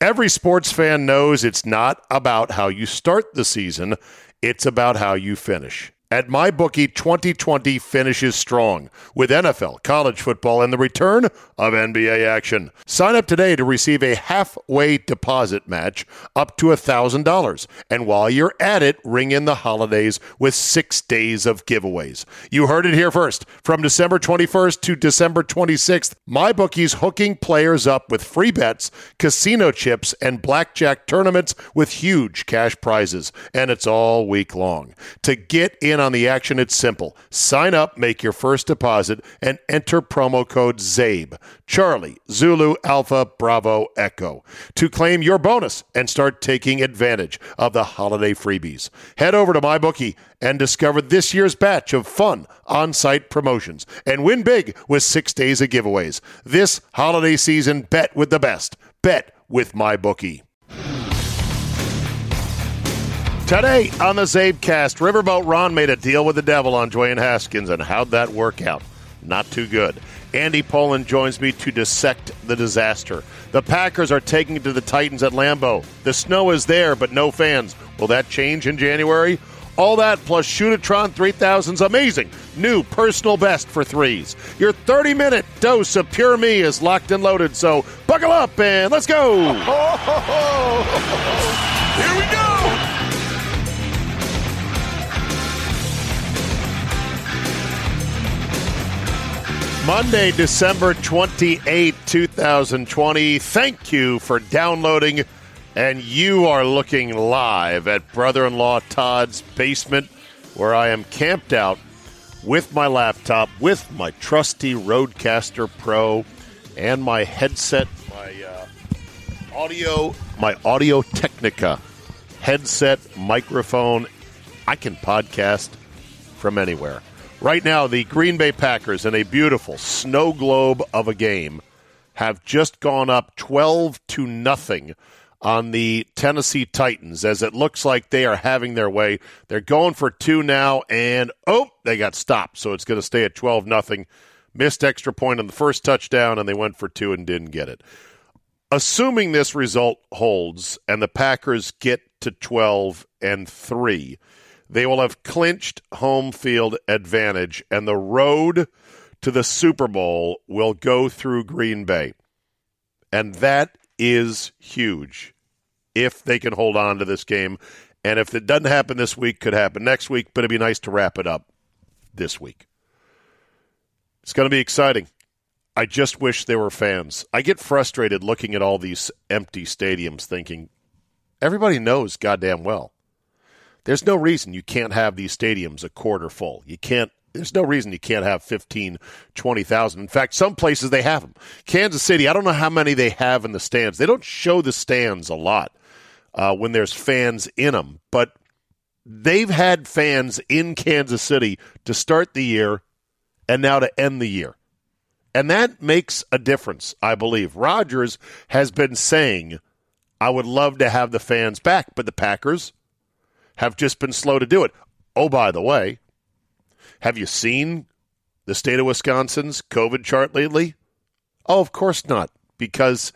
Every sports fan knows it's not about how you start the season, it's about how you finish. At MyBookie, 2020 finishes strong with NFL, college football, and the return of NBA action. Sign up today to receive a halfway deposit match up to $1,000. And while you're at it, ring in the holidays with six days of giveaways. You heard it here first. From December 21st to December 26th, MyBookie's hooking players up with free bets, casino chips, and blackjack tournaments with huge cash prizes. And it's all week long. To get in on the action, it's simple. Sign up, make your first deposit, and enter promo code CZABE, Charlie, Zulu, Alpha, Bravo, Echo, to claim your bonus and start taking advantage of the holiday freebies. Head over to MyBookie and discover this year's batch of fun on site promotions and win big with six days of giveaways. This holiday season, bet with the best. Bet with MyBookie. Today on the Czabecast, Riverboat Ron made a deal with the devil on Dwayne Haskins, and how'd that work out? Not too good. Andy Pollin joins me to dissect the disaster. The Packers are taking it to the Titans at Lambeau. The snow is there, but no fans. Will that change in January? All that plus Shootatron 3000's amazing new personal best for threes. Your 30 minute dose of Pure Me is locked and loaded, so buckle up and let's go! Monday, December 28, 2020. Thank you for downloading. And you are looking live at brother in law Todd's basement, where I am camped out with my laptop, with my trusty RodeCaster Pro, and my headset, my uh, audio, my Audio Technica headset, microphone. I can podcast from anywhere. Right now, the Green Bay Packers in a beautiful snow globe of a game have just gone up 12 to nothing on the Tennessee Titans as it looks like they are having their way. They're going for two now and oh, they got stopped. So it's going to stay at 12 nothing. Missed extra point on the first touchdown and they went for two and didn't get it. Assuming this result holds and the Packers get to 12 and 3, they will have clinched home field advantage, and the road to the Super Bowl will go through Green Bay. And that is huge if they can hold on to this game. And if it doesn't happen this week, could happen next week, but it'd be nice to wrap it up this week. It's going to be exciting. I just wish there were fans. I get frustrated looking at all these empty stadiums thinking everybody knows goddamn well there's no reason you can't have these stadiums a quarter full. You can't. There's no reason you can't have 15, 20,000. In fact, some places they have them. Kansas City, I don't know how many they have in the stands. They don't show the stands a lot uh, when there's fans in them, but they've had fans in Kansas City to start the year and now to end the year. And that makes a difference, I believe. Rodgers has been saying, I would love to have the fans back, but the Packers have just been slow to do it. Oh, by the way, have you seen the state of Wisconsin's COVID chart lately? Oh, of course not, because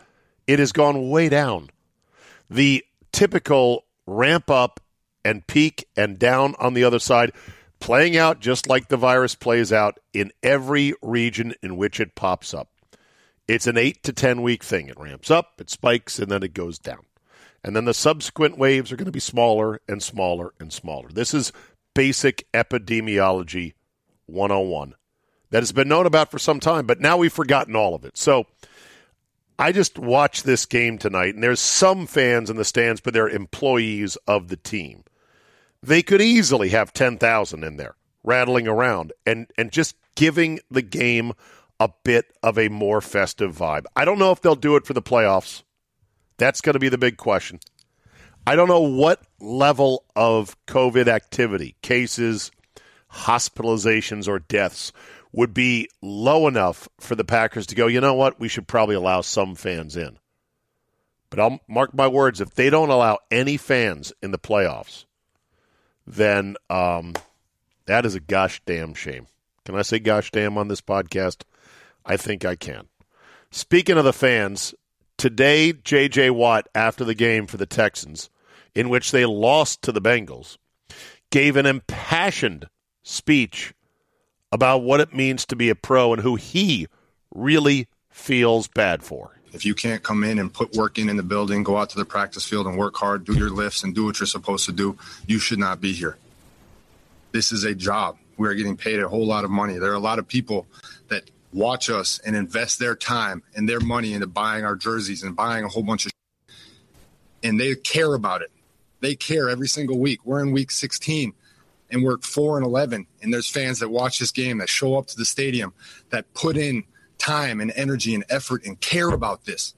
it has gone way down. The typical ramp up and peak and down on the other side, playing out just like the virus plays out in every region in which it pops up. It's an eight to 10 week thing. It ramps up, it spikes, and then it goes down. And then the subsequent waves are going to be smaller and smaller and smaller. This is basic epidemiology 101 that has been known about for some time, but now we've forgotten all of it. So I just watched this game tonight, and there's some fans in the stands, but they're employees of the team. They could easily have 10,000 in there rattling around and, and just giving the game a bit of a more festive vibe. I don't know if they'll do it for the playoffs. That's going to be the big question. I don't know what level of COVID activity, cases, hospitalizations, or deaths would be low enough for the Packers to go, you know what, we should probably allow some fans in. But I'll mark my words, if they don't allow any fans in the playoffs, then um, that is a gosh damn shame. Can I say gosh damn on this podcast? I think I can. Speaking of the fans, Today, J.J. Watt, after the game for the Texans, in which they lost to the Bengals, gave an impassioned speech about what it means to be a pro and who he really feels bad for. If you can't come in and put work in in the building, go out to the practice field and work hard, do your lifts and do what you're supposed to do, you should not be here. This is a job. We are getting paid a whole lot of money. There are a lot of people that watch us and invest their time and their money into buying our jerseys and buying a whole bunch of and they care about it. They care every single week. We're in week 16 and we're 4 and 11 and there's fans that watch this game that show up to the stadium that put in time and energy and effort and care about this.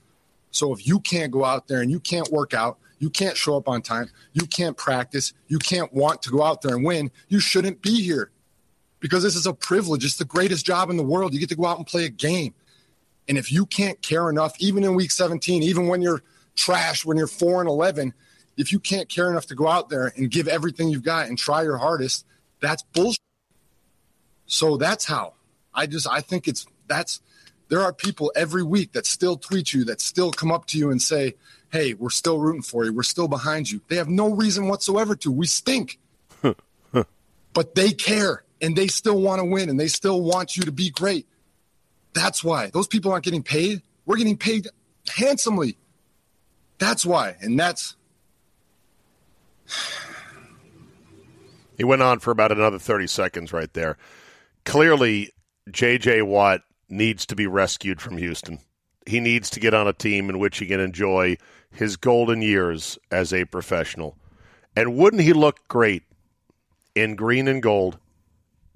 So if you can't go out there and you can't work out, you can't show up on time, you can't practice, you can't want to go out there and win, you shouldn't be here. Because this is a privilege. It's the greatest job in the world. You get to go out and play a game. And if you can't care enough, even in week 17, even when you're trash, when you're 4 and 11, if you can't care enough to go out there and give everything you've got and try your hardest, that's bullshit. So that's how. I just I think it's that's there are people every week that still tweet you, that still come up to you and say, Hey, we're still rooting for you. We're still behind you. They have no reason whatsoever to. We stink. but they care and they still want to win and they still want you to be great. That's why. Those people aren't getting paid. We're getting paid handsomely. That's why. And that's. he went on for about another 30 seconds right there. Clearly, J.J. Watt needs to be rescued from Houston. He needs to get on a team in which he can enjoy his golden years as a professional. And wouldn't he look great in green and gold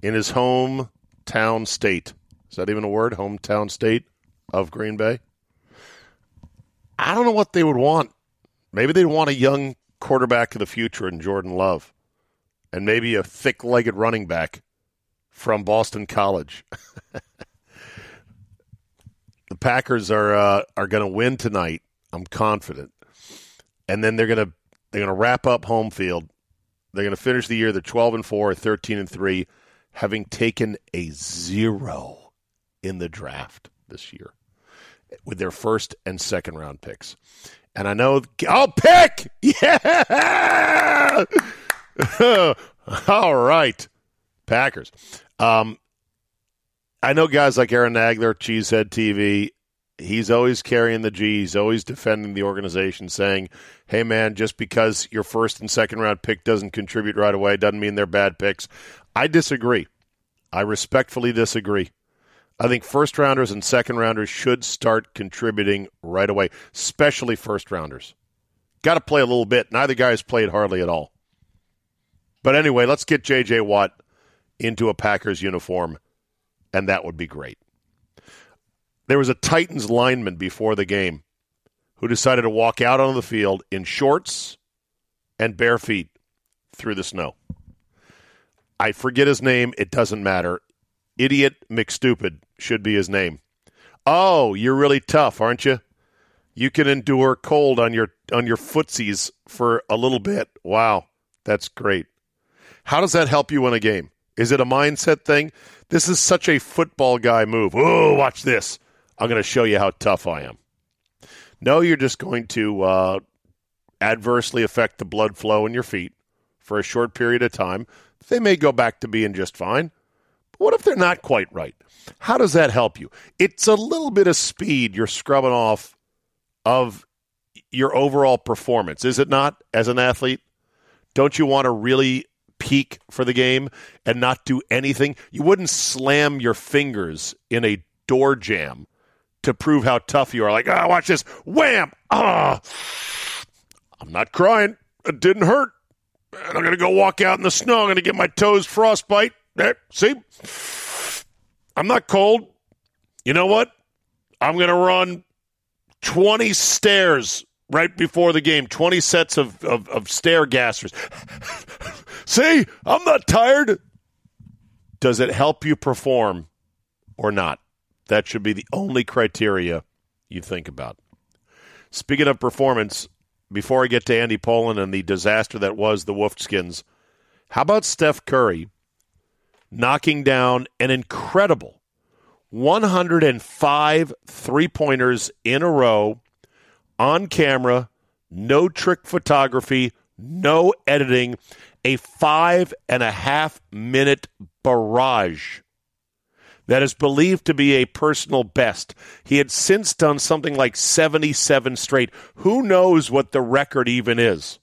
in his hometown state? Is that even a word? Hometown state of Green Bay? I don't know what they would want. Maybe they'd want a young quarterback of the future in Jordan Love, and maybe a thick legged running back from Boston College. the Packers are uh, are going to win tonight. I'm confident, and then they're going to they're going to wrap up home field. They're going to finish the year. They're 12 and four, 13 and three, having taken a zero in the draft this year with their first and second round picks. And I know I'll pick. Yeah. All right. Packers. Um, I know guys like Aaron Nagler, Cheesehead TV. He's always carrying the G. He's always defending the organization, saying, "Hey, man, just because your first and second round pick doesn't contribute right away doesn't mean they're bad picks." I disagree. I respectfully disagree. I think first rounders and second rounders should start contributing right away, especially first rounders. Got to play a little bit. Neither guy has played hardly at all. But anyway, let's get J.J. Watt into a Packers uniform, and that would be great. There was a Titans lineman before the game who decided to walk out onto the field in shorts and bare feet through the snow. I forget his name. It doesn't matter. Idiot McStupid should be his name. Oh, you're really tough, aren't you? You can endure cold on your on your footsies for a little bit. Wow, that's great. How does that help you win a game? Is it a mindset thing? This is such a football guy move. Oh, watch this. I'm going to show you how tough I am. No, you're just going to uh, adversely affect the blood flow in your feet for a short period of time. They may go back to being just fine. But what if they're not quite right? How does that help you? It's a little bit of speed you're scrubbing off of your overall performance, is it not, as an athlete? Don't you want to really peak for the game and not do anything? You wouldn't slam your fingers in a door jam to prove how tough you are. Like, ah, oh, watch this. Wham! Ah! I'm not crying. It didn't hurt. And I'm going to go walk out in the snow. I'm going to get my toes frostbite. There, see? I'm not cold. You know what? I'm going to run 20 stairs right before the game, 20 sets of, of, of stair gassers. See, I'm not tired. Does it help you perform or not? That should be the only criteria you think about. Speaking of performance, before I get to Andy Pollin and the disaster that was the Wolfskins, how about Steph Curry knocking down an incredible 105 three pointers in a row on camera, no trick photography, no editing, a five and a half minute barrage that is believed to be a personal best. He had since done something like 77 straight. Who knows what the record even is?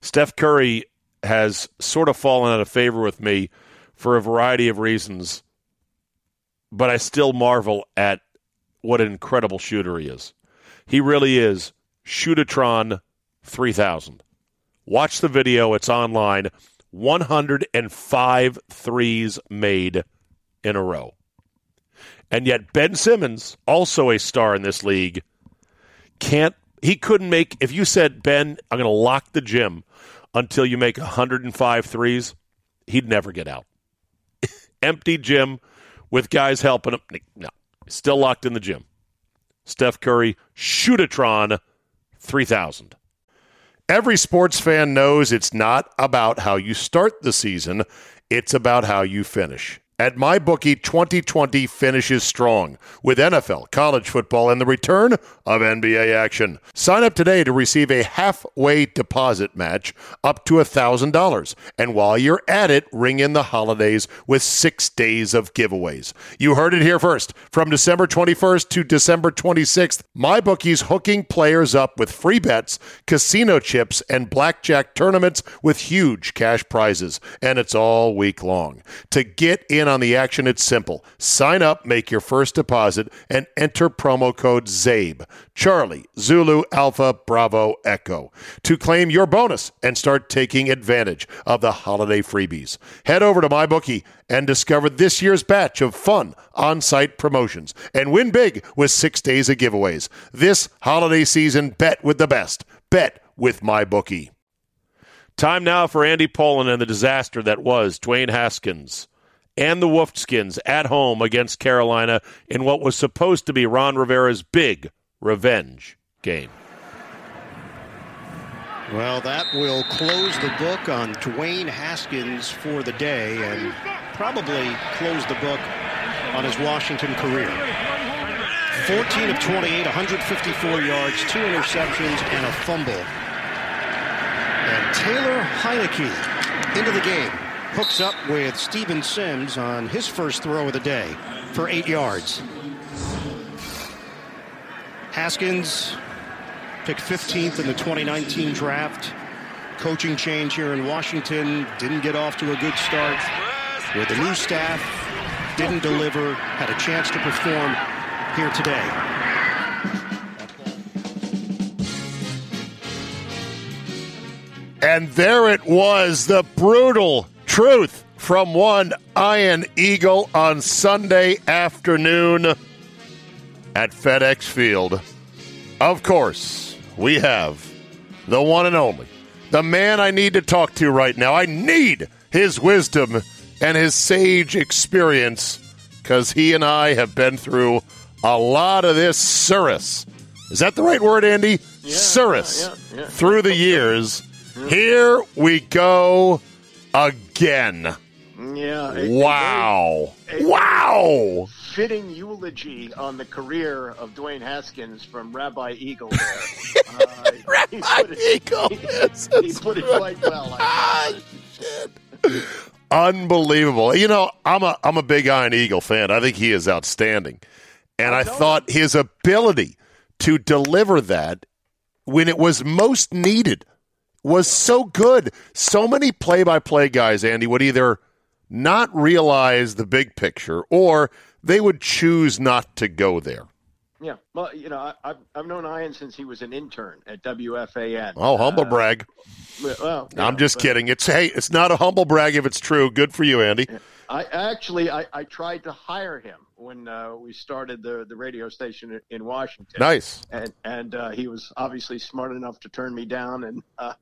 Steph Curry has sort of fallen out of favor with me for a variety of reasons, but I still marvel at what an incredible shooter he is. He really is Shootatron 3000. Watch the video, it's online. 105 threes made in a row. And yet Ben Simmons, also a star in this league, can't he couldn't make if you said Ben, I'm going to lock the gym until you make 105 threes, he'd never get out. Empty gym with guys helping him. No, still locked in the gym. Steph Curry, Shootatron 3000. Every sports fan knows it's not about how you start the season, it's about how you finish. At MyBookie, 2020 finishes strong with NFL, college football, and the return of NBA action. Sign up today to receive a halfway deposit match up to $1,000. And while you're at it, ring in the holidays with six days of giveaways. You heard it here first. From December 21st to December 26th, MyBookie's hooking players up with free bets, casino chips, and blackjack tournaments with huge cash prizes. And it's all week long. To get in on the action, it's simple. Sign up, make your first deposit, and enter promo code CZABE, Charlie, Zulu, Alpha, Bravo, Echo, to claim your bonus and start taking advantage of the holiday freebies. Head over to MyBookie and discover this year's batch of fun on site promotions and win big with six days of giveaways. This holiday season, bet with the best. Bet with MyBookie. Time now for Andy Pollin and the disaster that was Dwayne Haskins and the Wolfskins at home against Carolina in what was supposed to be Ron Rivera's big revenge game. Well, that will close the book on Dwayne Haskins for the day and probably close the book on his Washington career. 14 of 28, 154 yards, two interceptions, and a fumble. And Taylor Heinicke into the game hooks up with Steven Sims on his first throw of the day for eight yards. Haskins picked 15th in the 2019 draft. Coaching change here in Washington didn't get off to a good start. With the new staff, didn't deliver, had a chance to perform here today. And there it was, the brutal truth from one Ian Eagle on Sunday afternoon at FedEx Field. Of course, we have the one and only, the man I need to talk to right now. I need his wisdom and his sage experience because he and I have been through a lot of this tsuris. Is that the right word, Andy? Yeah, tsuris. yeah, yeah. Through the years. Here we go again. Yeah. a- Wow. a- a Wow. Fitting eulogy on the career of Dwayne Haskins from Rabbi Eagle. Uh, he it, Eagle. Yes, he that's put it quite well. I Ah, shit. Unbelievable. You know, I'm a I'm a big Ian Eagle fan. I think he is outstanding. And I thought his ability to deliver that when it was most needed was so good. So many play by play guys, Andy, would either not realize the big picture or they would choose not to go there. Yeah. Well, you know, I, I've, I've known Ian since he was an intern at WFAN. Oh, humble Uh, brag. Well, I'm just but kidding. It's hey, it's not a humble brag if it's true. Good for you, Andy. I actually I, I tried to hire him when uh, we started the the radio station in- in Washington. Nice. and and uh, he was obviously smart enough to turn me down and uh,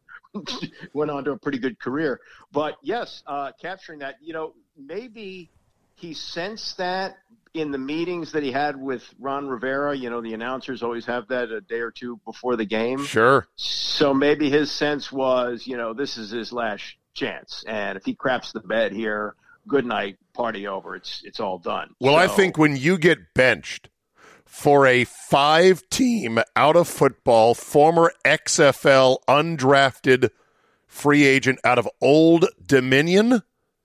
went on to a pretty good career. But yes, uh, capturing that, you know, maybe he sensed that in the meetings that he had with Ron Rivera. You know, the announcers always have that a day or two before the game. Sure. So maybe his sense was, you know, this is his last chance, and if he craps the bed here, good night, party over. It's it's all done. Well, I think when you get benched for a five team out of football, former XFL undrafted free agent out of Old Dominion.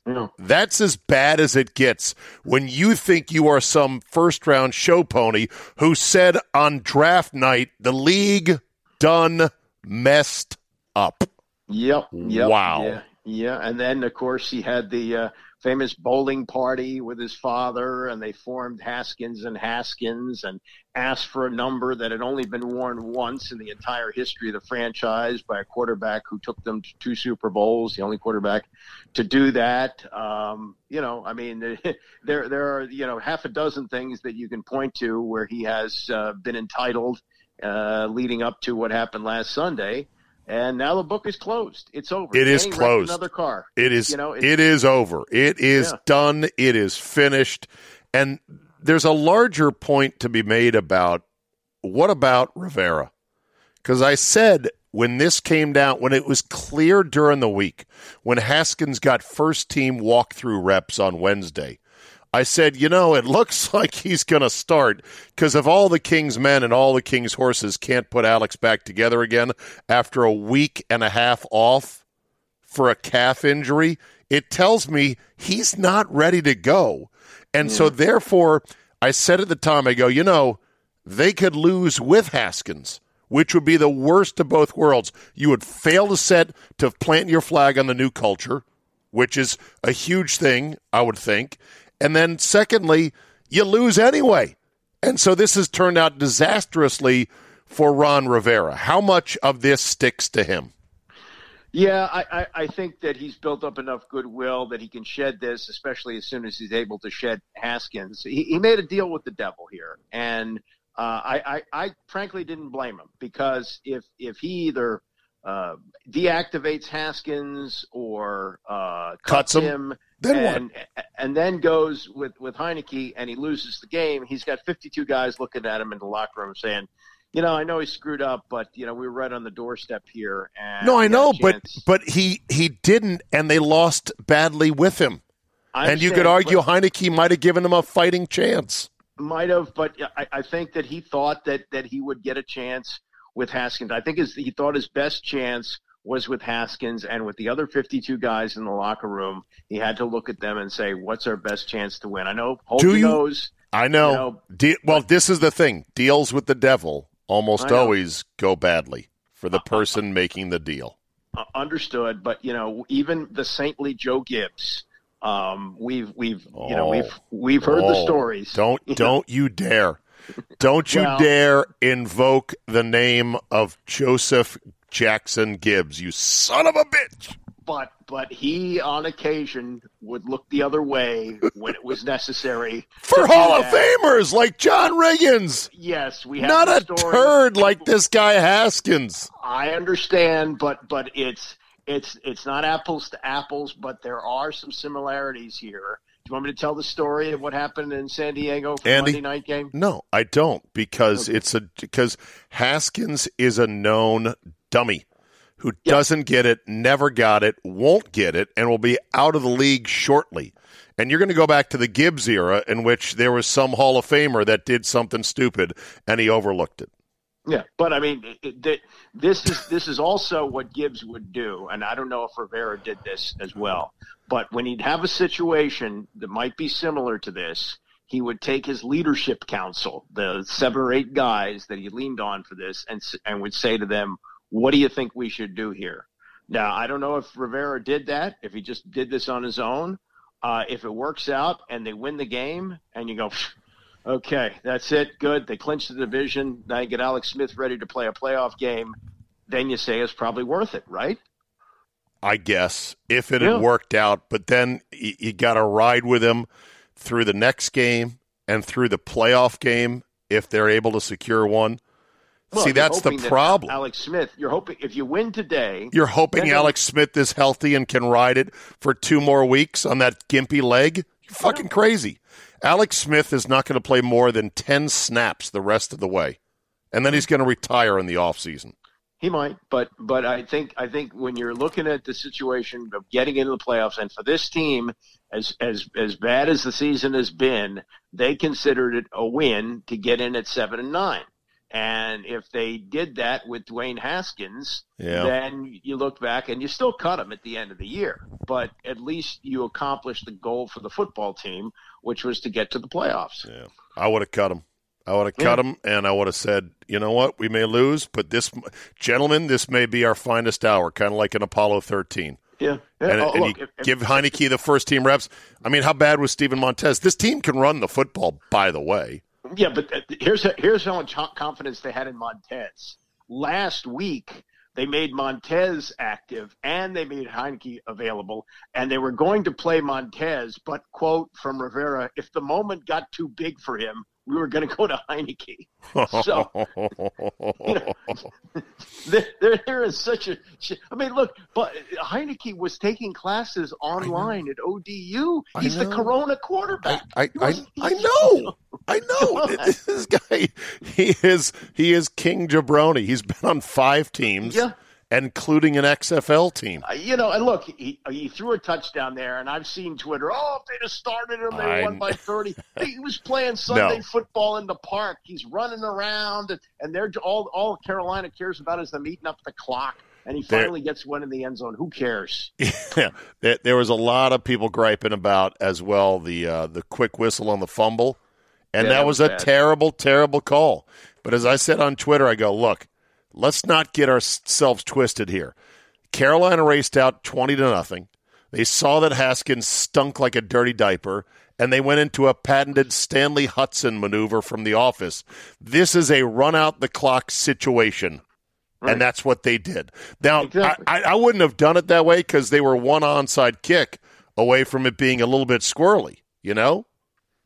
Yeah. That's as bad as it gets when you think you are some first round show pony who said on draft night the league done messed up. Yep. Yep. Wow. Yeah. Yeah. And then, of course, he had the uh, famous bowling party with his father, and they formed Haskins and Haskins and asked for a number that had only been worn once in the entire history of the franchise by a quarterback who took them to two Super Bowls, the only quarterback to do that. Um, you know, I mean, there there are you know half a dozen things that you can point to where he has uh, been entitled uh, leading up to what happened last Sunday. And now the book is closed. It's over. It is closed. Another car. It is You know, it- it is over. It is Yeah. done. It is finished. And there's a larger point to be made about what about Rivera? Because I said when this came down, when it was clear during the week, when Haskins got first team walkthrough reps on Wednesday, I said, you know, it looks like he's going to start because if all the King's men and all the King's horses can't put Alex back together again after a week and a half off for a calf injury, it tells me he's not ready to go. And so, hmm. therefore, I said at the time, I go, you know, they could lose with Haskins, which would be the worst of both worlds. You would fail to set to plant your flag on the new culture, which is a huge thing, I would think. And then, secondly, you lose anyway. And so this has turned out disastrously for Ron Rivera. How much of this sticks to him? Yeah, I, I, I think that he's built up enough goodwill that he can shed this, especially as soon as he's able to shed Haskins. He, he made a deal with the devil here, and uh, I, I, I frankly didn't blame him because if if he either uh, deactivates Haskins or uh, Cuts cuts, him, him, then what? and, and then goes with with Heinicke and he loses the game, he's got 52 guys looking at him in the locker room saying. You know, I know he screwed up, but you know we were right on the doorstep here. And No, I know, but but he he didn't, and they lost badly with him. And you could argue Heinicke might have given him a fighting chance. might have, but I, I think that he thought that that he would get a chance with Haskins. I think his, he thought his best chance was with Haskins and with the other 52 guys in the locker room. He had to look at them and say, "What's our best chance to win?" I know Holtby Do you- knows. I know. You know, De- well, this is the thing: deals with the devil almost always go badly for the person making the deal. uh, understood, but you know, even the saintly Joe Gibbs, um, we've we've you know Oh. we've we've heard the Oh, stories. Don't You don't you dare! Don't you Well- dare invoke the name of Joseph Jackson Gibbs, you son of a bitch! but but he on occasion would look the other way when it was necessary For Hall of. Famers like John Riggins, Yes, we have not a story. turd like this guy Haskins. I understand, but but it's it's it's not apples to apples, but there are some similarities here. Do you want me to tell the story of what happened in San Diego for Andy? Monday night game? No, I don't because it's a because Haskins is a known dummy who doesn't get it, never got it, won't get it, and will be out of the league shortly. And you're going to go back to the Gibbs era in which there was some Hall of Famer that did something stupid and he overlooked it. Yeah, but I mean, it, it, this is this is also what Gibbs would do, and I don't know if Rivera did this as well. But when he'd have a situation that might be similar to this, he would take his leadership council, the seven or eight guys that he leaned on for this, and and would say to them, "What do you think we should do here?" Now, I don't know if Rivera did that, if he just did this on his own. Uh, if it works out and they win the game, and you go, okay, that's it, good. They clinch the division. Now you get Alex Smith ready to play a playoff game. Then you say it's probably worth it, right? I guess if it Yeah. had worked out, but then you, you got to ride with him through the next game and through the playoff game if they're able to secure one. See, that's the problem. Alex Smith, you're hoping if you win today, You're hoping Alex Smith is healthy and can ride it for two more weeks on that gimpy leg? You're fucking crazy. Alex Smith is not going to play more than 10 snaps the rest of the way. And then he's going to retire in the offseason. He might, but but I think I think when you're looking at the situation of getting into the playoffs, and for this team, as as as bad as the season has been, they considered it a win to get in at seven and nine. And if they did that with Dwayne Haskins, yeah. then you look back and you still cut him at the end of the year. But at least you accomplished the goal for the football team, which was to get to the playoffs. Yeah, I would have cut him. I would have cut him, and I would have said, you know what, we may lose, but this, gentlemen, this may be our finest hour, kind of like an Apollo 13. Yeah. yeah. And, oh, and look, you if, give Heinicke the first team reps. I mean, how bad was Steven Montez? This team can run the football, by the way. Yeah, but uh, here's here's how much confidence they had in Montez. Last week, they made Montez active and they made Heinicke available, and they were going to play Montez, but quote from Rivera, if the moment got too big for him, we were going to go to Heinicke. So, you know, there, there is such a. I mean, look, but Heinicke was taking classes online at ODU. He's the Corona quarterback. I, I, I, I know. I know. this guy, he is he is King Jabroni. He's been on five teams. Yeah including an XFL team. Uh, you know, and look, he, he threw a touchdown there, and I've seen Twitter. Oh, if they'd have started him, they I, won by thirty. he was playing Sunday no. football in the park. He's running around, and, and they're all all Carolina cares about is them eating up the clock. And he finally there, gets one in the end zone. Who cares? Yeah, there, there, was a lot of people griping about as well the uh, the quick whistle on the fumble, and yeah, that, was, was a terrible, terrible call. But as I said on Twitter, I go, look, let's not get ourselves twisted here. Carolina raced out 20 to nothing. They saw that Haskins stunk like a dirty diaper, and they went into a patented Stanley Hudson maneuver from the office. This is a run out the clock situation. Right. And that's what they did. Now, exactly. I, I wouldn't have done it that way because they were one onside kick away from it being a little bit squirrely, you know?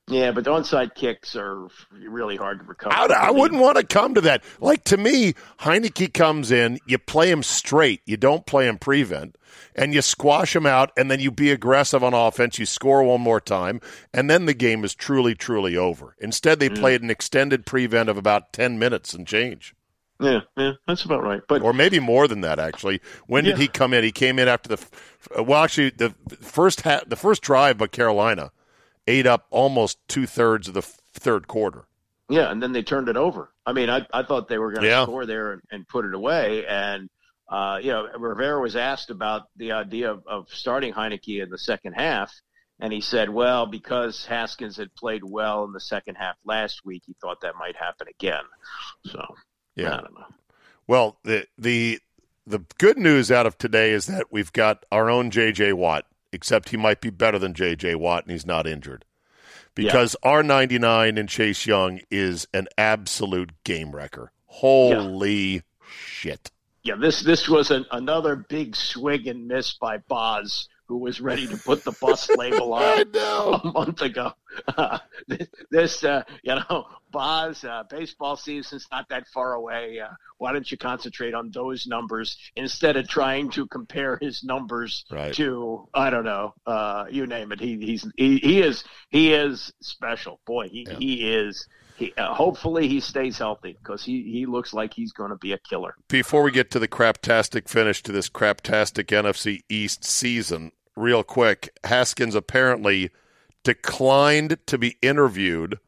Yeah, but the onside kicks are really hard to recover. I, I wouldn't want to come to that. Like to me, Heinicke comes in, you play him straight, you don't play him prevent, and you squash him out, and then you be aggressive on offense. You score one more time, and then the game is truly, truly over. Instead, they mm. played an extended prevent of about ten minutes and change. Yeah, yeah, that's about right. But or maybe more than that. Actually, when did he come in? He came in after the well, actually, the first ha- the first drive by Carolina ate up almost two thirds of the third quarter. Yeah, and then they turned it over. I mean, I, I thought they were going to yeah. score there and, and, put it away. And, uh, you know, Rivera was asked about the idea of, of starting Heinicke in the second half. And he said, well, because Haskins had played well in the second half last week, he thought that might happen again. So, yeah. I don't know. Well, the, the, the good news out of today is that we've got our own J.J. Watt except he might be better than J.J. Watt and he's not injured. Because yeah. R99 and Chase Young is an absolute game wrecker. Holy yeah. shit. Yeah, this this was an, another big swing and miss by Boz who was ready to put the bus label on a month ago. Uh, this, uh, you know, Boz, uh, baseball season's not that far away. Uh, why don't you concentrate on those numbers instead of trying to compare his numbers right. to, I don't know, uh, you name it. He, he's, he, he is, he is special. Boy, he, yeah. he is he, uh, hopefully he stays healthy because he, he looks like he's going to be a killer. Before we get to the craptastic finish to this craptastic NFC East season, real quick, Haskins apparently declined to be interviewed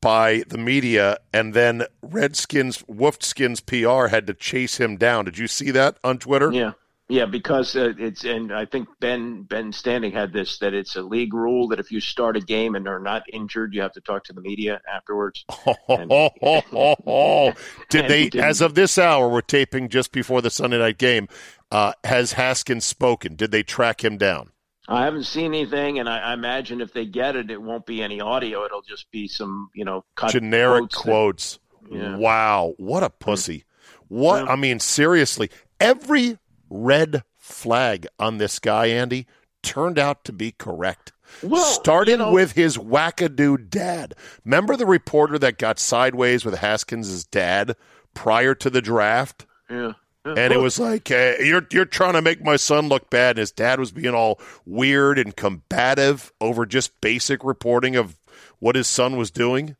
by the media, and then Redskins, Wolfskins PR had to chase him down. Did you see that on Twitter? Yeah. Yeah, because uh, it's and I think Ben Ben Standig had this that it's a league rule that if you start a game and are not injured, you have to talk to the media afterwards. And, Did they? As of this hour, we're taping just before the Sunday night game. Uh, has Haskins spoken? Did they track him down? I haven't seen anything, and I, I, imagine if they get it, it won't be any audio. It'll just be some, you know, generic quotes. quotes. That, yeah. Wow, what a pussy! What yeah. I mean, seriously, every red flag on this guy, Andy, turned out to be correct. Well, Starting you know, with his wackadoo dad. Remember the reporter that got sideways with Haskins' dad prior to the draft? Yeah. yeah. And it was like, hey, you're you're trying to make my son look bad. And his dad was being all weird and combative over just basic reporting of what his son was doing.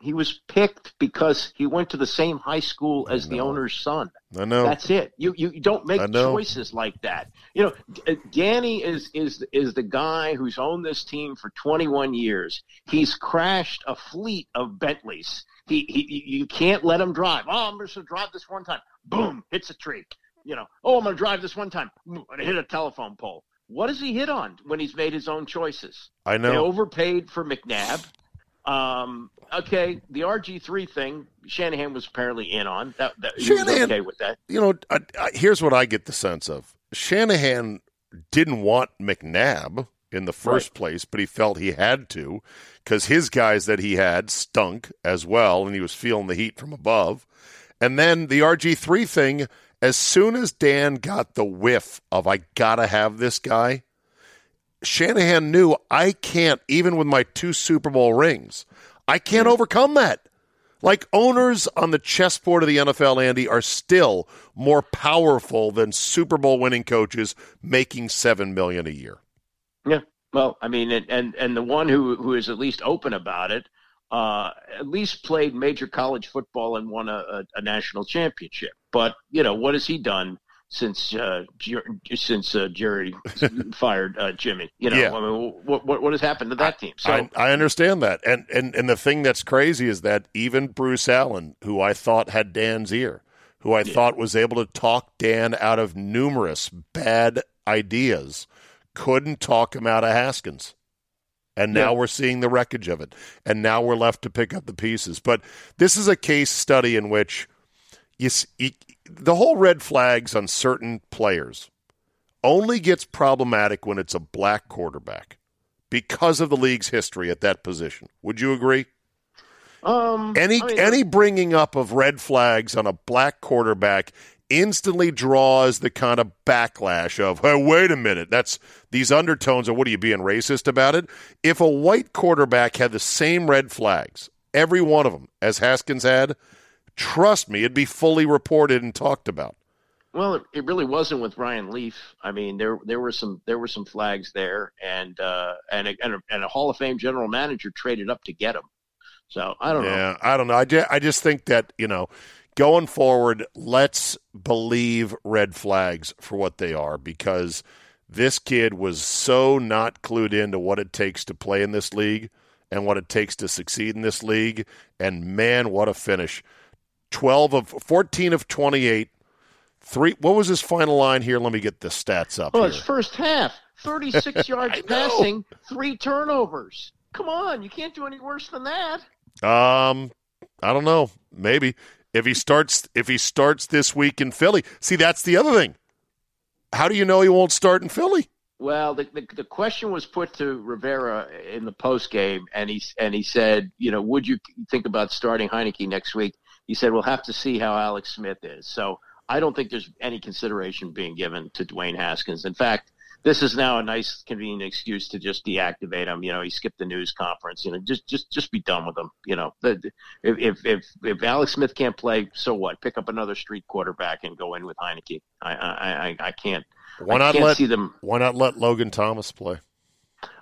He was picked because he went to the same high school as the owner's son. I know. That's it. You you don't make choices like that. You know, uh, Danny is is is the guy who's owned this team for 21 years. He's crashed a fleet of Bentleys. He, he you can't let him drive. Oh, I'm just gonna drive this one time. Boom, hits a tree. You know, oh, I'm gonna drive this one time. and hit a telephone pole. What does he hit on when he's made his own choices? I know. They overpaid for McNabb. Um, okay, the RG three thing, Shanahan was apparently in on that. that Shanahan, okay with that. You know, I, I, here's what I get the sense of: Shanahan didn't want McNabb in the first right. place, but he felt he had to because his guys that he had stunk as well, and he was feeling the heat from above. And then the RG three thing. As soon as Dan got the whiff of I gotta have this guy, Shanahan knew I can't, even with my two Super Bowl rings, I can't overcome that. Like owners on the chessboard of the NFL, Andy, are still more powerful than Super Bowl winning coaches making seven million a year. Yeah, well, I mean, and and, and the one who who is at least open about it, uh, at least played major college football and won a, a, a national championship. But you know, what has he done? Since uh, since uh, Jerry fired uh, Jimmy. You know, yeah. I mean, what, what, what has happened to that team? So I, I, understand that, and and and the thing that's crazy is that even Bruce Allen, who I thought had Dan's ear, who I yeah. thought was able to talk Dan out of numerous bad ideas, couldn't talk him out of Haskins. And now yeah. we're seeing the wreckage of it. And now we're left to pick up the pieces. But this is a case study in which you, you, the whole red flags on certain players only gets problematic when it's a black quarterback because of the league's history at that position. Would you agree? Um, any I mean, any bringing up of red flags on a black quarterback instantly draws the kind of backlash of, hey, wait a minute, that's these undertones of what are you being racist about it? If a white quarterback had the same red flags, every one of them, as Haskins had, Trust me, it'd be fully reported and talked about. Well, it, it really wasn't with Ryan Leaf. I mean, there there were some there were some flags there, and uh, and a, and, a, and a Hall of Fame general manager traded up to get him. So I don't yeah, know. Yeah, I don't know. I just, I just think that you know, going forward, let's believe red flags for what they are because this kid was so not clued into what it takes to play in this league and what it takes to succeed in this league. And man, what a finish! 12 of 14 of 28. Three. What was his final line here? Let me get the stats up. Well, here. his first half, 36 yards passing, three turnovers. Come on, you can't do any worse than that. Um, I don't know. Maybe if he starts if he starts this week in Philly. See, that's the other thing. How do you know he won't start in Philly? Well, the, the, the question was put to Rivera in the post game, and he and he said, you know, would you think about starting Heinicke next week? He said, we'll have to see how Alex Smith is. So I don't think there's any consideration being given to Dwayne Haskins. In fact, this is now a nice, convenient excuse to just deactivate him. You know, he skipped the news conference. You know, just just just be done with him. You know, if if if, if Alex Smith can't play, so what? Pick up another street quarterback and go in with Heinicke. I I I, I can't. Why not let see them? Why not let Logan Thomas play?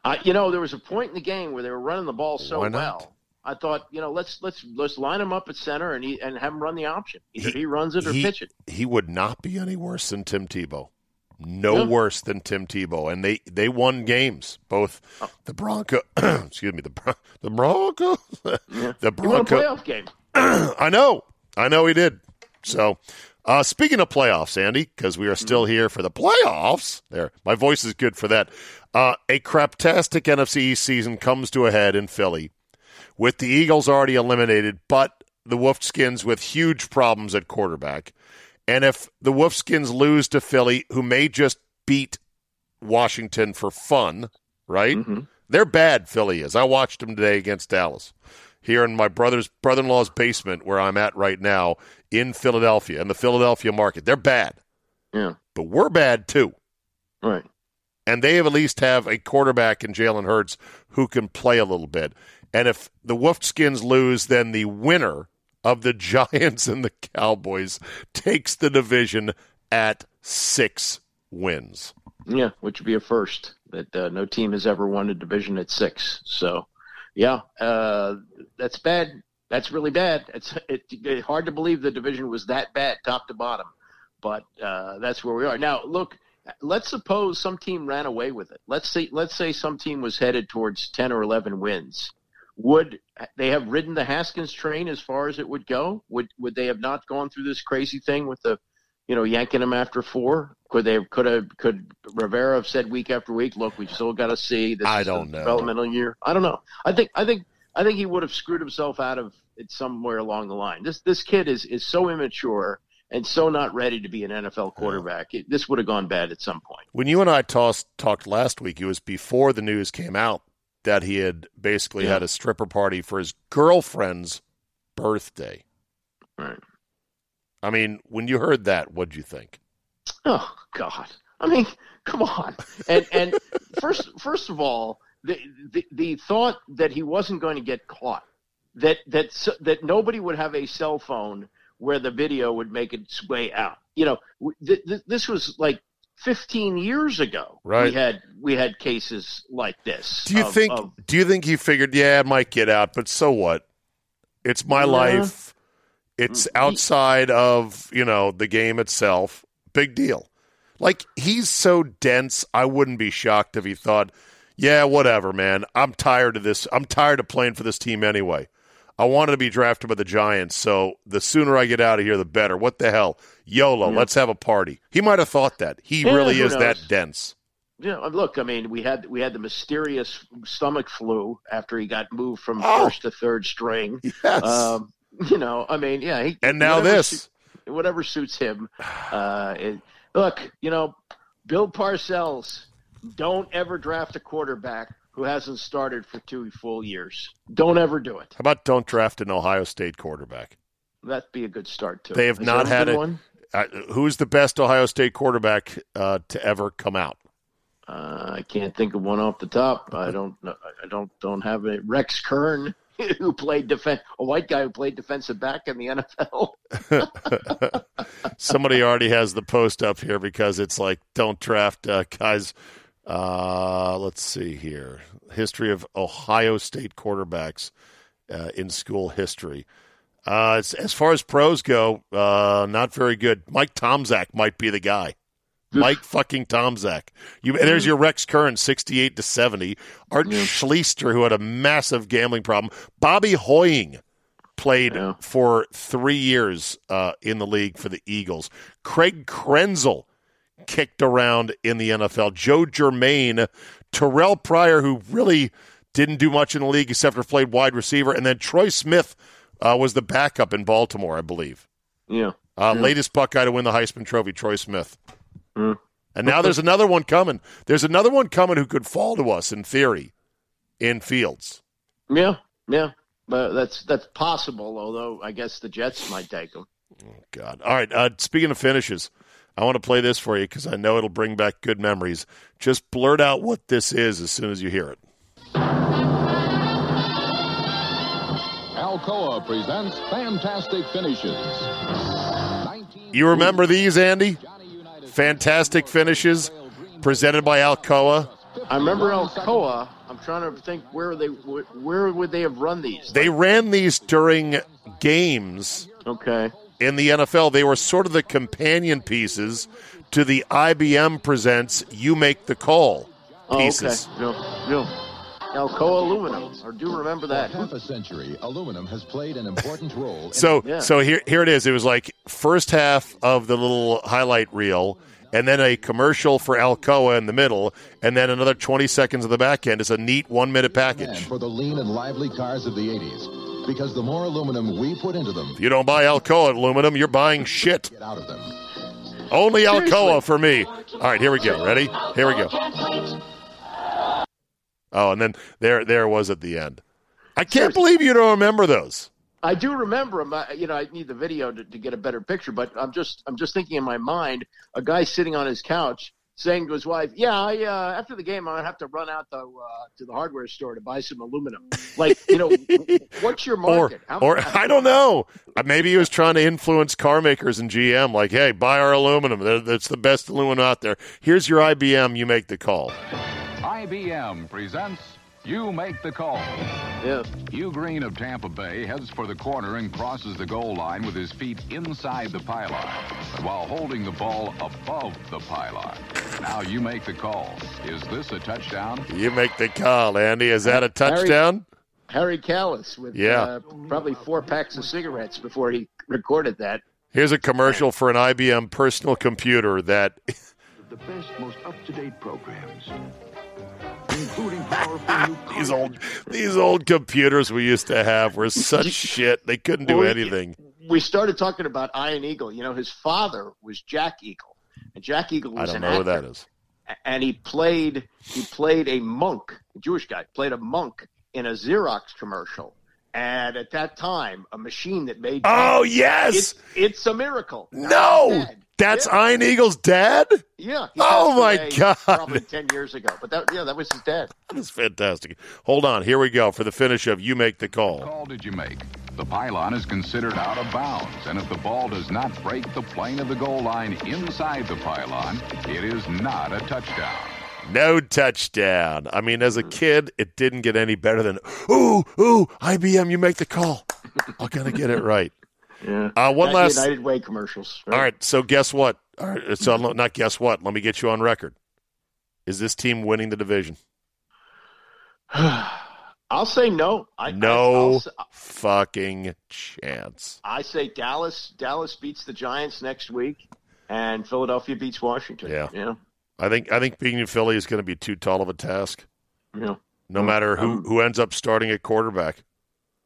Uh, you know, there was a point in the game where they were running the ball so well I thought, you know, let's let's let's line him up at center and he, and have him run the option. Either he, he runs it or he, pitch it. He would not be any worse than Tim Tebow. No yeah. worse than Tim Tebow, and they they won games. Both oh. the Bronco, excuse me, the the Bronco, yeah. the Bronco playoff game. I know, I know he did. So, uh, speaking of playoffs, Andy, because we are still mm-hmm. here for the playoffs. There, my voice is good for that. Uh, a craptastic NFC East season comes to a head in Philly with the Eagles already eliminated, but the Wolfskins with huge problems at quarterback. And if the Wolfskins lose to Philly, who may just beat Washington for fun, right? Mm-hmm. They're bad, Philly is. I watched them today against Dallas here in my brother's brother in law's basement where I'm at right now in Philadelphia, in the Philadelphia market. They're bad. Yeah. But we're bad too. Right. And they at least have a quarterback in Jalen Hurts who can play a little bit. And if the Wolfskins lose, then the winner of the Giants and the Cowboys takes the division at six wins. Yeah, which would be a first that uh, no team has ever won a division at six. So, yeah, uh, that's bad. That's really bad. It's it, it, hard to believe the division was that bad, top to bottom. But uh, that's where we are now. Look, let's suppose some team ran away with it. Let's say let's say some team was headed towards ten or eleven wins. Would they have ridden the Haskins train as far as it would go? Would would they have not gone through this crazy thing with the, you know, yanking him after four? Could they could have could Rivera have said week after week, look, we still got to see this I don't know. developmental year? I don't know. I think I think I think he would have screwed himself out of it somewhere along the line. This this kid is is so immature and so not ready to be an NFL quarterback. It, this would have gone bad at some point. When you and I tossed, talked last week, it was before the news came out that he had basically Yeah. had a stripper party for his girlfriend's birthday. Right. I mean, when you heard that, what'd you think? Oh God! I mean, come on. And and first first of all, the, the the thought that he wasn't going to get caught, that that that nobody would have a cell phone where the video would make its way out. You know, th- th- this was like 15 years ago. Right. We had we had cases like this. Do you of- think? of- do you think he figured? Yeah, it might get out, but so what? It's my life. It's Mm, outside of you know the game itself. Big deal. Like he's so dense, I wouldn't be shocked if he thought, "Yeah, whatever, man. I'm tired of this. I'm tired of playing for this team anyway. I wanted to be drafted by the Giants, so the sooner I get out of here, the better. What the hell, YOLO? Let's have a party." He might have thought that. He Yeah, really is that dense. Yeah, look, I mean, we had we had the mysterious stomach flu after he got moved from Oh. first to third string. Yes. Um, you know, I mean, yeah. He, and now whatever this. suit- whatever suits him. Uh, it, look, you know, Bill Parcells, don't ever draft a quarterback who hasn't started for two full years. Don't ever do it. How about don't draft an Ohio State quarterback? That'd be a good start too. They have Has not had a- one. Uh, who's the best Ohio State quarterback uh, to ever come out? Uh, I can't think of one off the top. I don't. know- I don't. Don't have it. Rex Kern, who played defense, a white guy who played defensive back in the NFL. Somebody already has the post up here because it's like don't draft uh, guys. Uh, let's see here. History of Ohio State quarterbacks uh, in school history. Uh, as, far as pros go, uh, not very good. Mike Tomczak might be the guy. Mike fucking Tomczak. You, there's your Rex Kern, sixty-eight to seventy. Art Schlichter, who had a massive gambling problem. Bobby Hoying played Yeah. for three years uh, in the league for the Eagles. Craig Krenzel kicked around in the NFL. Joe Germain, Terrell Pryor, who really didn't do much in the league except for played wide receiver, and then Troy Smith uh, was the backup in Baltimore, I believe. Yeah. Uh, Latest Buckeye to win the Heisman Trophy, Troy Smith. Hmm. And now there's another one coming. There's another one coming who could fall to us in theory in Fields. Yeah. Yeah. But that's that's possible. Although I guess the Jets might take him. God. All right. Uh, speaking of finishes, I want to play this for you because I know it'll bring back good memories. Just blurt out what this is as soon as you hear it. Alcoa presents Fantastic Finishes. 19 You remember these, Andy? Fantastic finishes presented by Alcoa. I remember Alcoa. I'm trying to think where they where would they have run these? They ran these during games Okay. In the NFL. They were sort of the companion pieces to the IBM presents You Make the Call Oh, pieces. okay. No, no. Alcoa aluminum. I do remember that. half a century, aluminum has played an important role. in So Yeah. so here here it is. It was like first half of the little highlight reel, and then a commercial for Alcoa in the middle, and then another twenty seconds of the back end. It's a neat one minute package. for the lean and lively cars of the 80s. Because the more aluminum we put into them, If you don't buy Alcoa aluminum, you're buying shit. get out of them. Only Alcoa Seriously. for me. All right, here we go. Ready? Here we go. Oh, and then there there was at the end. I can't believe you don't remember those. I do remember him. I, you know, I need the video to, to get a better picture, but I'm just I'm just thinking in my mind a guy sitting on his couch saying to his wife, "Yeah, I, uh, after the game, I'm gonna have to run out to uh, to the hardware store to buy some aluminum." Like, you know, what's your Or market? How- or I don't know. Uh, Maybe he was trying to influence car makers and GM like, "Hey, buy our aluminum. That's the best aluminum out there. Here's your IBM, you make the call." IBM presents You make the call. Yes. Hugh Green of Tampa Bay heads for the corner and crosses the goal line with his feet inside the pylon, but while holding the ball above the pylon. Now you make the call. Is this a touchdown? You make the call, Andy. Is that a touchdown? Harry Kalas with Yeah. uh, probably four packs of cigarettes before he recorded that. Here's a commercial for an IBM personal computer that the best, most up-to-date programs, including powerful these old these old computers we used to have were such shit. They couldn't do Well, anything. We started talking about Ian Eagle. You know, his father was Jack Eagle, and Jack Eagle was I don't an know actor. who that is. and he played he played a monk, a Jewish guy, played a monk in a Xerox commercial. And at that time, a machine that made Oh yes. it's it's a miracle. Now no. He's dead. That's yeah, Ian Eagle's dad? yeah. Oh, my God. Probably ten years ago, but that yeah, that was his dad. That's fantastic. Hold on. Here we go for the finish of You Make the Call. call did you make? The pylon is considered out of bounds, and if the ball does not break the plane of the goal line inside the pylon, it is not a touchdown. No touchdown. I mean, as a kid, it didn't get any better than, ooh, ooh, IBM, you make the call. I'm going to get it right. Yeah. Uh, one That last. United Way commercials. All right. So, guess what? All right, so, not guess what. Let me get you on record. Is this team winning the division? I'll say no. I, I, No I'll fucking chance. I say Dallas. Dallas beats the Giants next week, and Philadelphia beats Washington. Yeah. You know. I think I think beating Philly is going to be too tall of a task. You know. No matter who, who ends up starting at quarterback.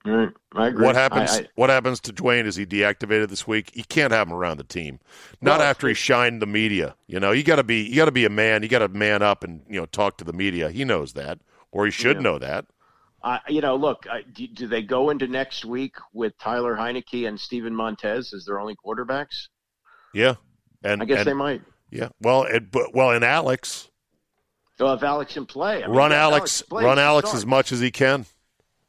All right. I. What happens? I, I, what happens to Dwayne? Is he deactivated this week? You can't have him around the team. Not after he shined the media. You know, you got to be you got to be a man. You got to man up and you know talk to the media. He knows that, or he should Yeah. know that. I, you know, look. I, do, do they go into next week with Tyler Heinicke and Steven Montez as their only quarterbacks? Yeah, and I guess and- they might. Yeah, well, it, but well, and Alex So if Alex can play, I mean, run Alex, plays, run Alex as much as he can.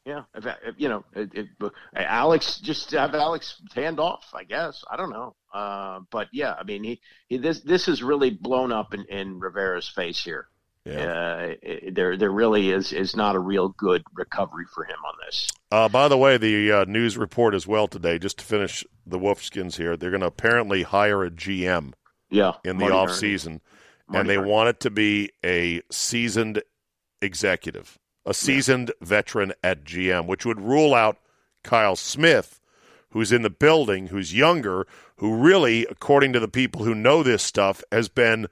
Yeah, if, if, you know, it, but Alex just have Alex hand off. I guess I don't know, uh, but yeah, I mean, he, he this this is really blown up in, in Rivera's face here. Yeah. Uh, there there really is is not a real good recovery for him on this. Uh, by the way, the uh, news report as well today, just to finish the Wolfskins here, they're going to apparently hire a GM Yeah, in the off season, and they want it to be a seasoned executive, a seasoned veteran at GM, which would rule out Kyle Smith, who's in the building, who's younger, who really, according to the people who know this stuff, has been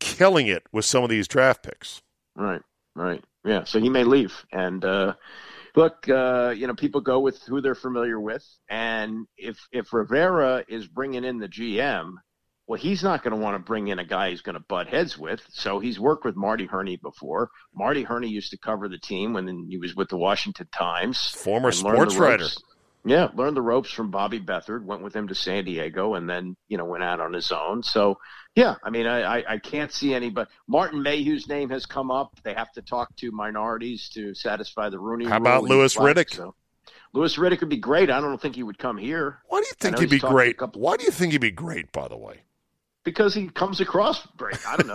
killing it with some of these draft picks. Right, right. Yeah, so he may leave. And uh, look, uh, you know, people go with who they're familiar with, and if if Rivera is bringing in the GM, well, he's not going to want to bring in a guy he's going to butt heads with. So he's worked with Marty Hurney before. Marty Hurney used to cover the team when he was with the Washington Times. Former sports writer. Yeah, learned the ropes from Bobby Beathard. Went with him to San Diego, and then you know went out on his own. So yeah, I mean, I, I, I can't see anybody. Martin Mayhew's name has come up. They have to talk to minorities to satisfy the Rooney. How about black, Riddick? So. Louis Riddick would be great. I don't think he would come here Why do you think he'd be talked to a great? couple- Why do you think he'd be great? By the way, because he comes across great. I don't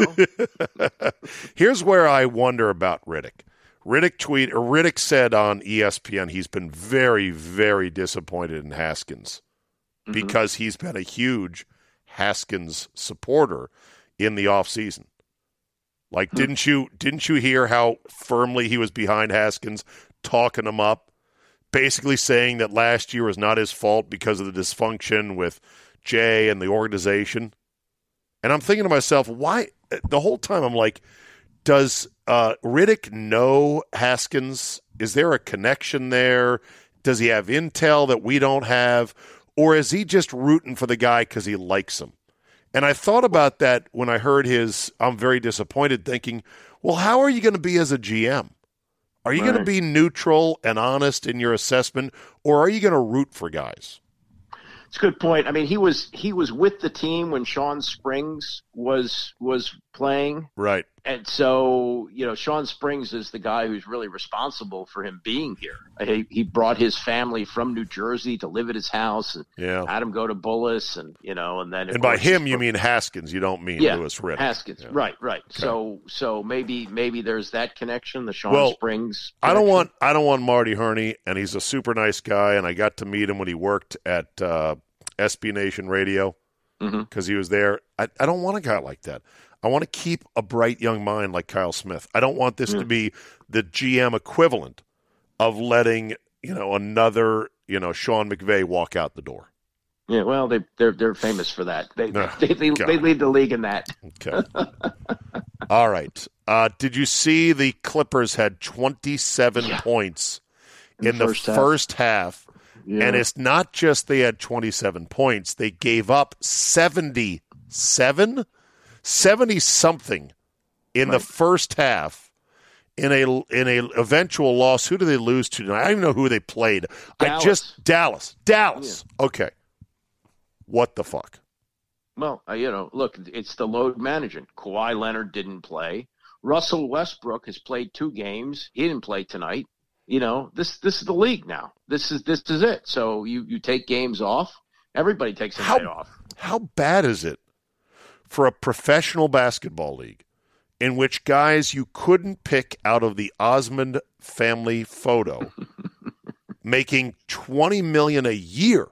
know. Here's where I wonder about Riddick. Riddick tweet or Riddick said on ESPN he's been very, very disappointed in Haskins Mm-hmm. because he's been a huge Haskins supporter in the offseason. Like, Hmm. didn't you didn't you hear how firmly he was behind Haskins, talking him up, basically saying that last year was not his fault because of the dysfunction with Jay and the organization? And I'm thinking to myself, why? The whole time I'm like, does uh, Riddick know Haskins? Is there a connection there? Does he have intel that we don't have? Or is he just rooting for the guy because he likes him? And I thought about that when I heard his, I'm very disappointed, thinking, well, how are you going to be as a GM? Are you going to be neutral and honest in your assessment, or are you going to root for guys? It's a good point. I mean, he was he was with the team when Shawn Springs was was playing. Right. And so you know, Shawn Springs is the guy who's really responsible for him being here. He, he brought his family from New Jersey to live at his house, and Yeah. had him go to Bullis, and you know, and then And by him, you mean Haskins. You don't mean yeah, Louis Riddick. Haskins, Yeah. right, right. So so maybe maybe there's that connection, the Shawn Well, Springs. I don't want I don't want Marty Hurney, and he's a super nice guy, and I got to meet him when he worked at uh, SB Nation Radio because he was there. I, I don't want a guy like that. I want to keep a bright young mind like Kyle Smith. I don't want this to be the GM equivalent of letting you know another you know Sean McVay walk out the door. Yeah, well, they they're they're famous for that. They Oh, they, they, they lead the league in that. Okay. All right. Uh, did you see the Clippers had 27 Yeah. points in, In the the first half. first half? Yeah. And it's not just they had 27 points, they gave up 77, 70 something in the first half in a in a eventual loss. Who do they lose to tonight? I don't even know who they played. I just Dallas. Dallas. Okay. What the fuck? Well, uh, you know, look, it's the load management. Kawhi Leonard didn't play. Russell Westbrook has played two games. He didn't play tonight. You know, this this is the league now. This is this is it. So you you take games off. Everybody takes a How- night off. How bad is it for a professional basketball league in which guys you couldn't pick out of the Osmond family photo making 20 million a year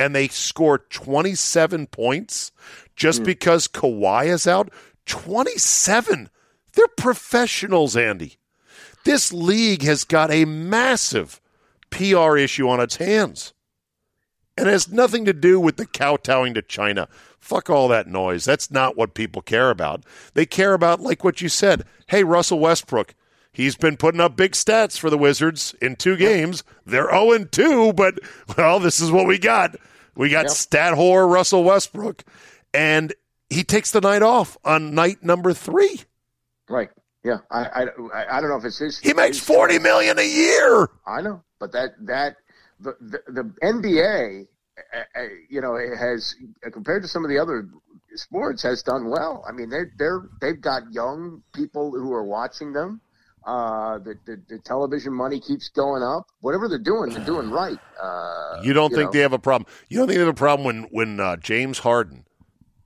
and they score 27 points just hmm. because Kawhi is out? 27. They're professionals, Andy. This league has got a massive PR issue on its hands. And it has nothing to do with the kowtowing to China. Fuck all that noise. That's not what people care about. They care about, like what you said. Hey, Russell Westbrook, he's been putting up big stats for the Wizards in two games. They're 0 2, but, well, this is what we got. We got Yep. stat whore Russell Westbrook, and he takes the night off on night number three. Right. Yeah. I I, I- don't know if it's his. He makes his- 40 million a year. I know, but that that the the, the NBA, you know, it has compared to some of the other sports has done well. I mean, they they're they've got young people who are watching them. Uh, the, the the television money keeps going up. Whatever they're doing, they're doing right. Uh, You don't think know. they have a problem? You don't think they have a problem when when uh, James Harden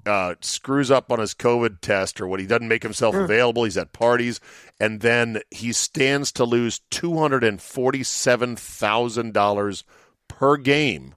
uh, screws up on his COVID test or when he doesn't make himself available? He's at parties, and then he stands to lose two hundred and forty-seven thousand dollars per game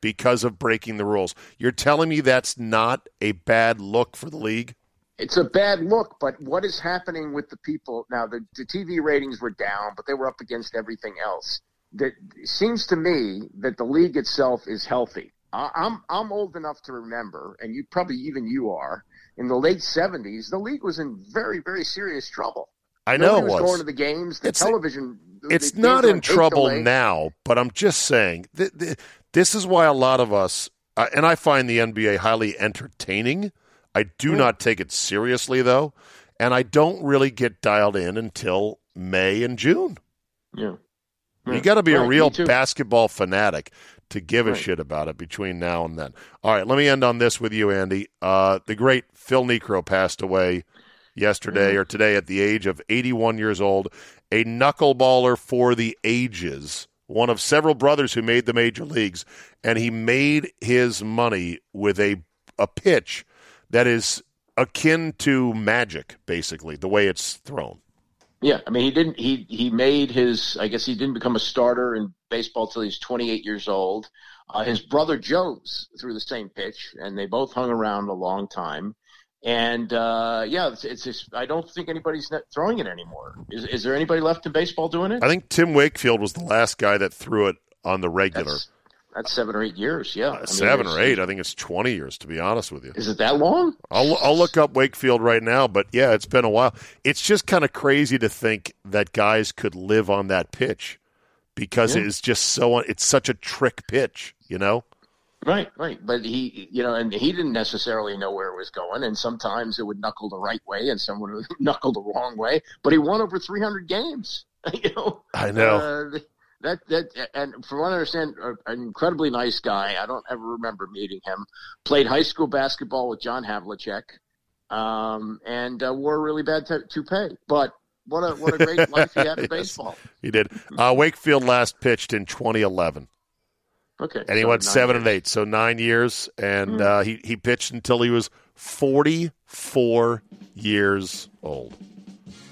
because of breaking the rules. You're telling me that's not a bad look for the league? It's a bad look, but what is happening with the people now? The, the TV ratings were down, but they were up against everything else. That it seems to me that the league itself is healthy. I, I'm I'm old enough to remember, and you probably even you are. In the late '70s, the league was in very very serious trouble. I know Nobody it was was. going to the games. The It's- television. it's the not in trouble delay. now, but I'm just saying th- th- this is why a lot of us, uh, and I find the NBA highly entertaining. I do not take it seriously though, and I don't really get dialed in until May and June. Yeah. You got to be a Right, me real basketball fanatic to give a Right. shit about it between now and then. All right, let me end on this with you, Andy. Uh, the great Phil Niekro passed away yesterday or today at the age of 81 years old, a knuckleballer for the ages, one of several brothers who made the major leagues, and he made his money with a a pitch that is akin to magic, basically, the way it's thrown. Yeah, I mean, he didn't. He he made his. I guess he didn't become a starter in baseball till he's 28 years old. Uh, his brother Joe's threw the same pitch, and they both hung around a long time. And uh, yeah, it's, it's just, I don't think anybody's throwing it anymore. Is is there anybody left in baseball doing it? I think Tim Wakefield was the last guy that threw it on the regular. That's, that's seven or eight years. Yeah, I mean, Seven or eight. I think it's 20 years, to be honest with you. Is it that long? I'll, I'll look up Wakefield right now, but yeah, it's been a while. It's just kind of crazy to think that guys could live on that pitch because Yeah. it is just so, it's such a trick pitch, you know? Right, right. But he, you know, and he didn't necessarily know where it was going. And sometimes it would knuckle the right way and someone would knuckle the wrong way. But he won over 300 games. you know, I know. Uh, that that and from what I understand, an incredibly nice guy. I don't ever remember meeting him. Played high school basketball with John Havlicek. um, and uh, wore a really bad t- toupee. But what a what a great life he had in Yes. baseball. He did. Uh, Wakefield last pitched in 2011, Okay, and he so went seven years. and eight, so nine years, and Hmm. uh, he he pitched until he was 44 years old.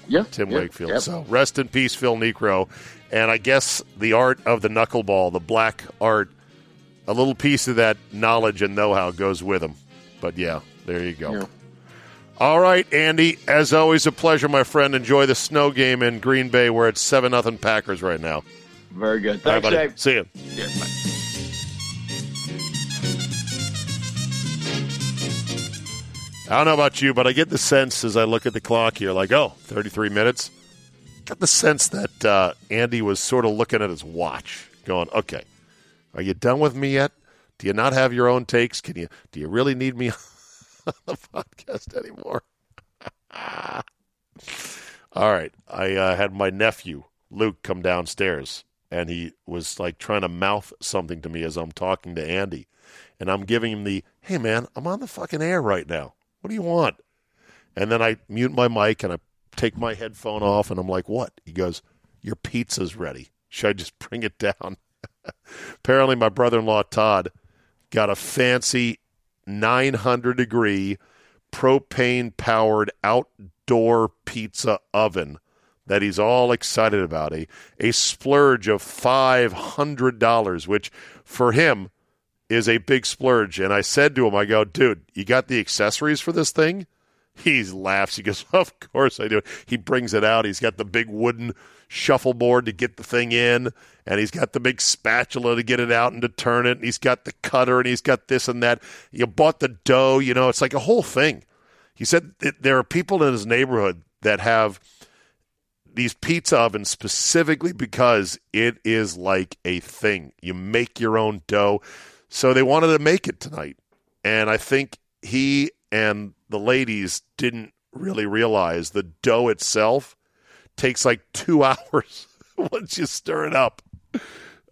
Yeah, Tim yeah, Wakefield. yep. So rest in peace, Phil Niekro. And I guess the art of the knuckleball, the black art, a little piece of that knowledge and know how goes with him. But yeah, there you go. Yeah. All right, Andy. As always, a pleasure, my friend. Enjoy the snow game in Green Bay, where it's seven nothing Packers right now. Very good. Right, Thanks, buddy. Dave. See you. Yeah, I don't know about you, but I get the sense as I look at the clock here, like, oh, 33 minutes. Got the sense that uh, Andy was sort of looking at his watch, going, okay, are you done with me yet? Do you not have your own takes? Can you? Do you really need me on the podcast anymore? All right, I uh, had my nephew Luke come downstairs, and he was like trying to mouth something to me as I'm talking to Andy, and I'm giving him the, "Hey man, I'm on the fucking air right now. What do you want?" And then I mute my mic and I take my headphone off, and I'm like, "What?" He goes, "Your pizza's ready. Should I just bring it down?" Apparently, my brother-in-law Todd got a fancy 900 degree propane powered outdoor pizza oven that he's all excited about a a splurge of $500 which for him is a big splurge. And I said to him I go dude you got the accessories for this thing? He laughs. He goes of course I do. He brings it out. He's got the big wooden shuffleboard to get the thing in and he's got the big spatula to get it out and to turn it and he's got the cutter and he's got this and that. You bought the dough you know it's like a whole thing. He said there are people in his neighborhood that have these pizza ovens specifically because it is like a thing. You make your own dough. So they wanted to make it tonight. And I think he and the ladies didn't really realize the dough itself takes like two hours once you stir it up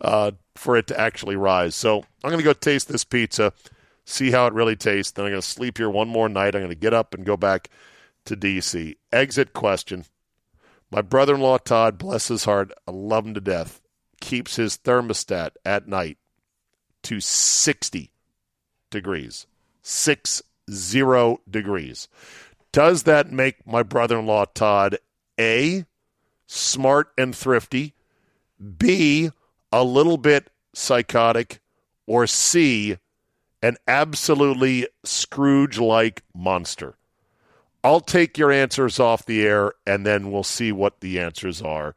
uh, for it to actually rise. So I'm going to go taste this pizza, see how it really tastes. Then I'm going to sleep here one more night. I'm going to get up and go back to D.C. Exit question. My brother in law, Todd, bless his heart, I love him to death, keeps his thermostat at night to 60 degrees. Six zero degrees. Does that make my brother in law, Todd, A, smart and thrifty, B, a little bit psychotic, or C, an absolutely Scrooge like monster? I'll take your answers off the air and then we'll see what the answers are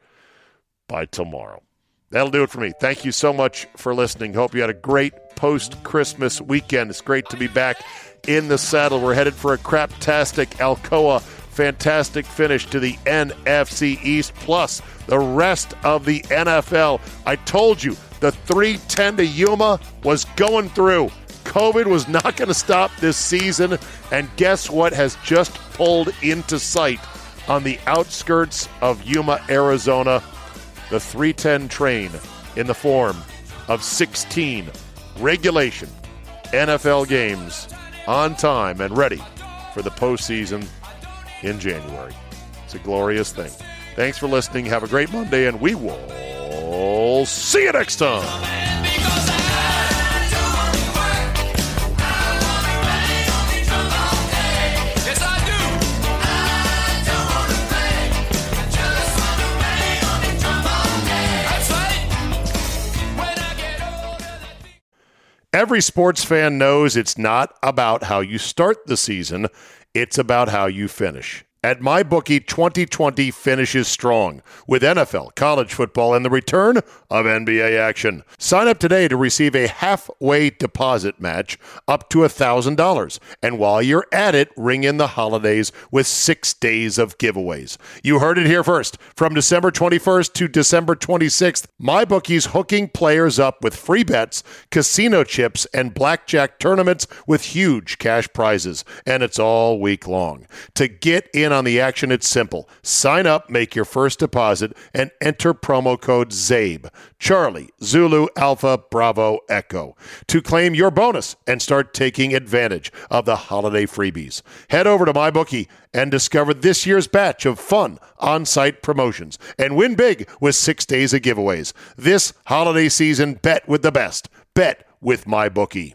by tomorrow. That'll do it for me. Thank you so much for listening. Hope you had a great post Christmas weekend. It's great to be back in the saddle. We're headed for a craptastic Alcoa fantastic finish to the NFC East plus the rest of the NFL. I told you the 310 to Yuma was going through. COVID was not going to stop this season, and guess what has just pulled into sight on the outskirts of Yuma, Arizona? The 310 train in the form of 16 regulation NFL games on time and ready for the postseason in January. It's a glorious thing. Thanks for listening. Have a great Monday, and we will see you next time. Every sports fan knows it's not about how you start the season, it's about how you finish. At MyBookie, 2020 finishes strong with NFL, college football, and the return of NBA action. Sign up today to receive a halfway deposit match up to $1,000. And while you're at it, ring in the holidays with six days of giveaways. You heard it here first. From December 21st to December 26th, MyBookie's hooking players up with free bets, casino chips, and blackjack tournaments with huge cash prizes. And it's all week long. To get in in on the action, it's simple. Sign up, make your first deposit, and enter promo code CZABE, Charlie, Zulu, Alpha, Bravo, Echo, to claim your bonus and start taking advantage of the holiday freebies. Head over to MyBookie and discover this year's batch of fun on site promotions and win big with six days of giveaways. This holiday season, bet with the best. Bet with MyBookie.